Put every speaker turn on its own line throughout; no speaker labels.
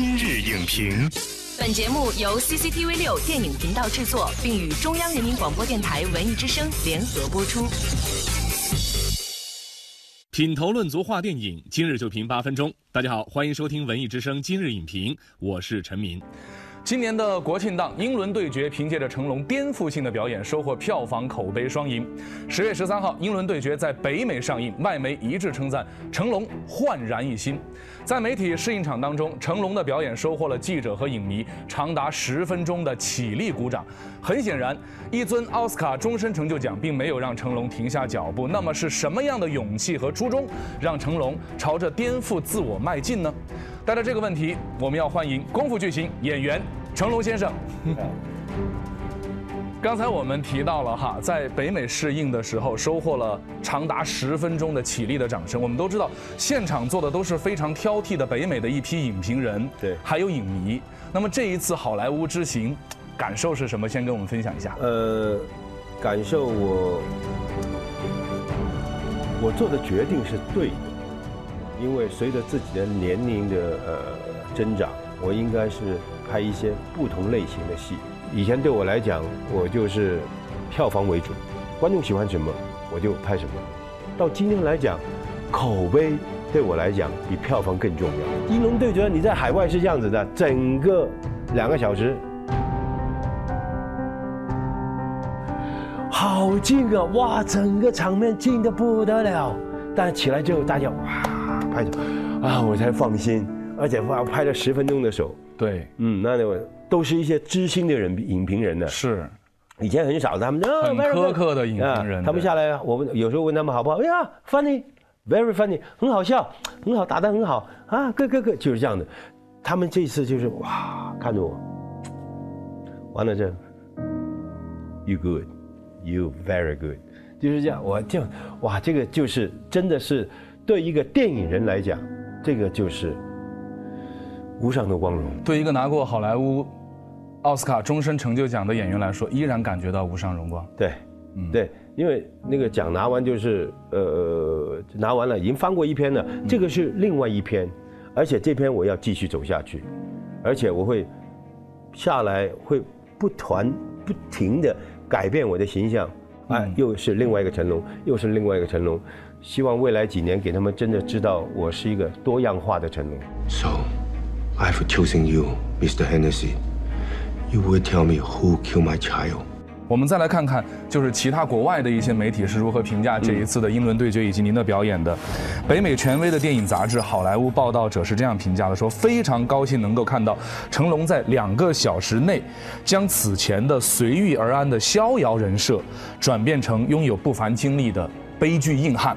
今日影评，
本节目由 CCTV 六电影频道制作，并与中央人民广播电台文艺之声联合播出。
品头论足话电影，今日就评八分钟。大家好，欢迎收听文艺之声今日影评，我是陈明。今年的国庆档，《英伦对决》凭借着成龙颠覆性的表演，收获票房、口碑双赢。十月十三号，《英伦对决》在北美上映，外媒一致称赞成龙焕然一新。在媒体试映场当中，成龙的表演收获了记者和影迷长达十分钟的起立鼓掌。很显然，一尊奥斯卡终身成就奖并没有让成龙停下脚步。那么，是什么样的勇气和初衷，让成龙朝着颠覆自我迈进呢？带着这个问题，我们要欢迎功夫巨星演员。成龙先生，刚才我们提到了哈，在北美试映的时候，收获了长达十分钟的起立的掌声。我们都知道，现场坐的都是非常挑剔的北美的一批影评人，
对，
还有影迷。那么这一次好莱坞之行，感受是什么？先跟我们分享一下。呃，
感受我，我做的决定是对的，因为随着自己的年龄的呃增长，我应该是。拍一些不同类型的戏，以前对我来讲，我就是票房为主，观众喜欢什么我就拍什么。到今天来讲，口碑对我来讲比票房更重要。英龙对决你在海外是这样子的，整个两个小时，好近啊！哇，整个场面近的不得了。但起来之后，大家哇拍手。啊，我才放心，而且哇拍了十分钟的手。
对，
嗯，那那都是一些知心的人，影评人呢。
是，
以前很少，他们
很苛刻的影评人，
他们下来，我们有时候问他们好不好，哎呀，funny，very funny，很好笑，很好，打得很好。啊，各各各，就是这样的。他们这次就是哇，看着我，完了这，you good，you very good，就是这样，我就哇，这个就是真的是对一个电影人来讲，这个就是。无上的光荣，
对一个拿过好莱坞奥斯卡终身成就奖的演员来说，依然感觉到无上荣光。
对，嗯，对，因为那个奖拿完就是呃拿完了，已经翻过一篇了，这个是另外一篇，而且这篇我要继续走下去，而且我会下来会不团不停的改变我的形象，啊，又是另外一个成龙，又是另外一个成龙，希望未来几年给他们真的知道我是一个多样化的成龙。So.
I've chosen you, Mr. Hennessy. You will tell me who killed my child.
我们再来看看，就是其他国外的一些媒体是如何评价这一次的英伦对决以及您的表演的。北美权威的电影杂志《好莱坞报道者》是这样评价的：说非常高兴能够看到成龙在两个小时内，将此前的随遇而安的逍遥人设，转变成拥有不凡经历的悲剧硬汉。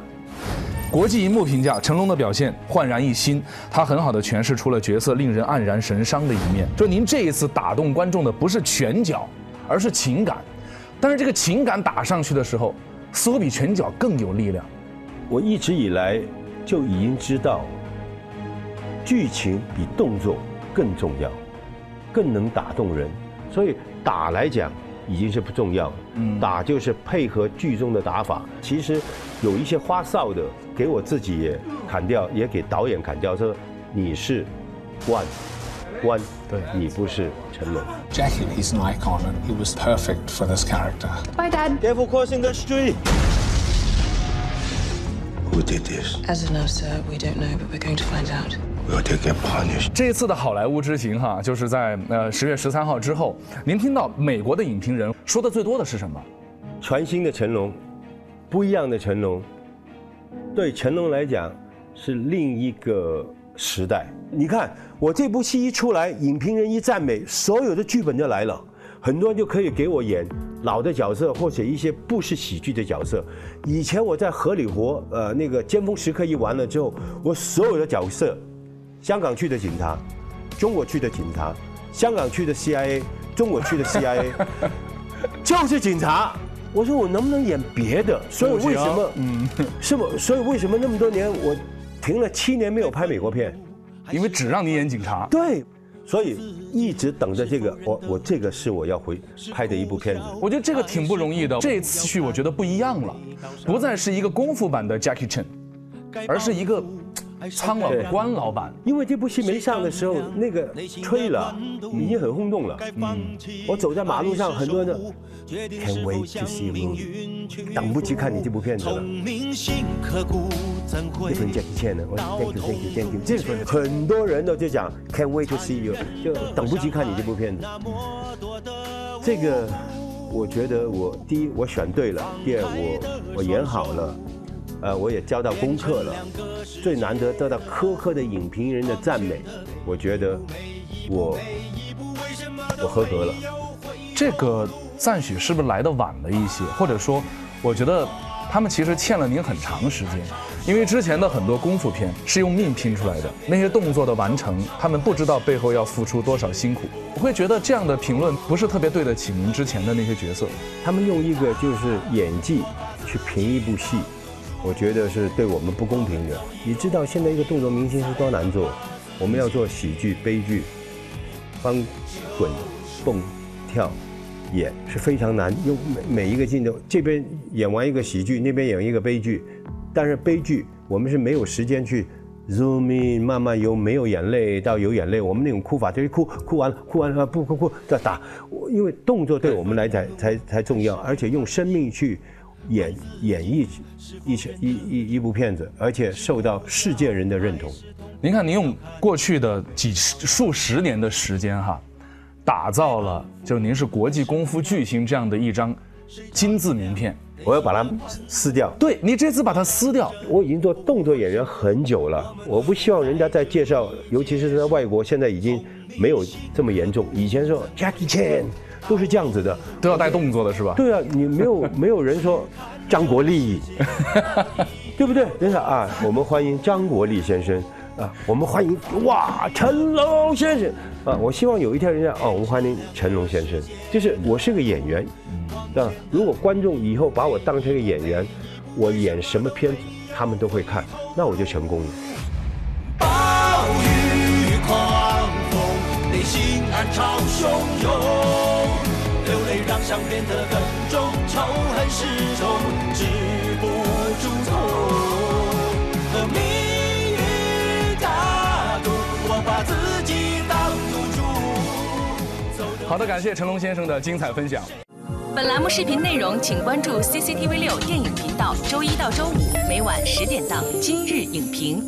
国际银幕评价成龙的表现焕然一新，他很好的诠释出了角色令人黯然神伤的一面。说您这一次打动观众的不是拳脚，而是情感，但是这个情感打上去的时候，似乎比拳脚更有力量。
我一直以来就已经知道，剧情比动作更重要，更能打动人，所以打来讲。已经是不重要了，嗯，打就是配合剧中的打法。其实有一些花哨的，给我自己也砍掉，也给导演砍掉，说你是关关，对你不是成龙。
Jackie, he's an icon, and he was perfect for this character.
Bye, Dad.
Careful crossing the street.
Who did this?
As of now, sir, we don't know, but we're going to find out.
这一次的好莱坞之行，哈，就是在呃十月十三号之后，您听到美国的影评人说的最多的是什么？
全新的成龙，不一样的成龙，对成龙来讲是另一个时代。你看我这部戏一出来，影评人一赞美，所有的剧本就来了，很多人就可以给我演老的角色，或者一些不是喜剧的角色。以前我在荷里活，呃，那个尖峰时刻一完了之后，我所有的角色。香港去的警察，中国去的警察，香港去的 CIA，中国去的 CIA，就是警察。我说我能不能演别的？所以为什么？嗯，是不？所以为什么那么多年我停了七年没有拍美国片？
因为只让你演警察。
对，所以一直等着这个。我我这个是我要回拍的一部片子。
我觉得这个挺不容易的。这次去我觉得不一样了，不再是一个功夫版的 Jackie Chan，而是一个。苍老的关老板。
因为这部戏没上的时候，那个吹了，已经很轰动了。嗯，我走在马路上，很多人都 Can't wait to see you，等不及看你这部片子了。这份 Jackie Chan 呢，我 Thank you Thank you Thank you，这份很多人都就讲 Can't wait to see you，就等不及看你这部片子。这个。我觉得我第一我选对了，第二我我演好了，呃我也交到功课了，最难得得到苛刻的影评人的赞美，我觉得我我合格了。
这个赞许是不是来的晚了一些？或者说，我觉得他们其实欠了您很长时间。因为之前的很多功夫片是用命拼出来的，那些动作的完成，他们不知道背后要付出多少辛苦。我会觉得这样的评论不是特别对得起您之前的那些角色。
他们用一个就是演技去评一部戏，我觉得是对我们不公平的。你知道现在一个动作明星是多难做？我们要做喜剧、悲剧，翻滚、蹦、跳、演是非常难。用每每一个镜头，这边演完一个喜剧，那边演一个悲剧。但是悲剧，我们是没有时间去 zoom in，慢慢由没有眼泪到有眼泪。我们那种哭法就是哭，哭完了，哭完了不哭哭再打。因为动作对我们来讲才才重要，而且用生命去演演绎一些一一一部片子，而且受到世界人的认同。
您看，您用过去的几十数十年的时间哈，打造了就您是国际功夫巨星这样的一张金字名片。
我要把它撕掉。
对你这次把它撕掉，
我已经做动作演员很久了，我不希望人家再介绍，尤其是在外国，现在已经没有这么严重。以前说 Jackie Chan 都是这样子的，
都要带动作的是吧？
对啊，你没有 没有人说张国立，对不对？等一下啊，我们欢迎张国立先生啊，我们欢迎哇成龙先生啊，我希望有一天人家哦，我们欢迎成龙先生，就是我是个演员。啊如果观众以后把我当成一个演员，我演什么片子他们都会看，那我就成功了。暗潮汹涌，流泪让伤变得更重，仇恨始终止不住痛。和命运打赌，我把自己当赌注。好的，感谢成龙先生的精彩分享。
本栏目视频内容，请关注 CCTV 六电影频道，周一到周五每晚十点档《今日影评》。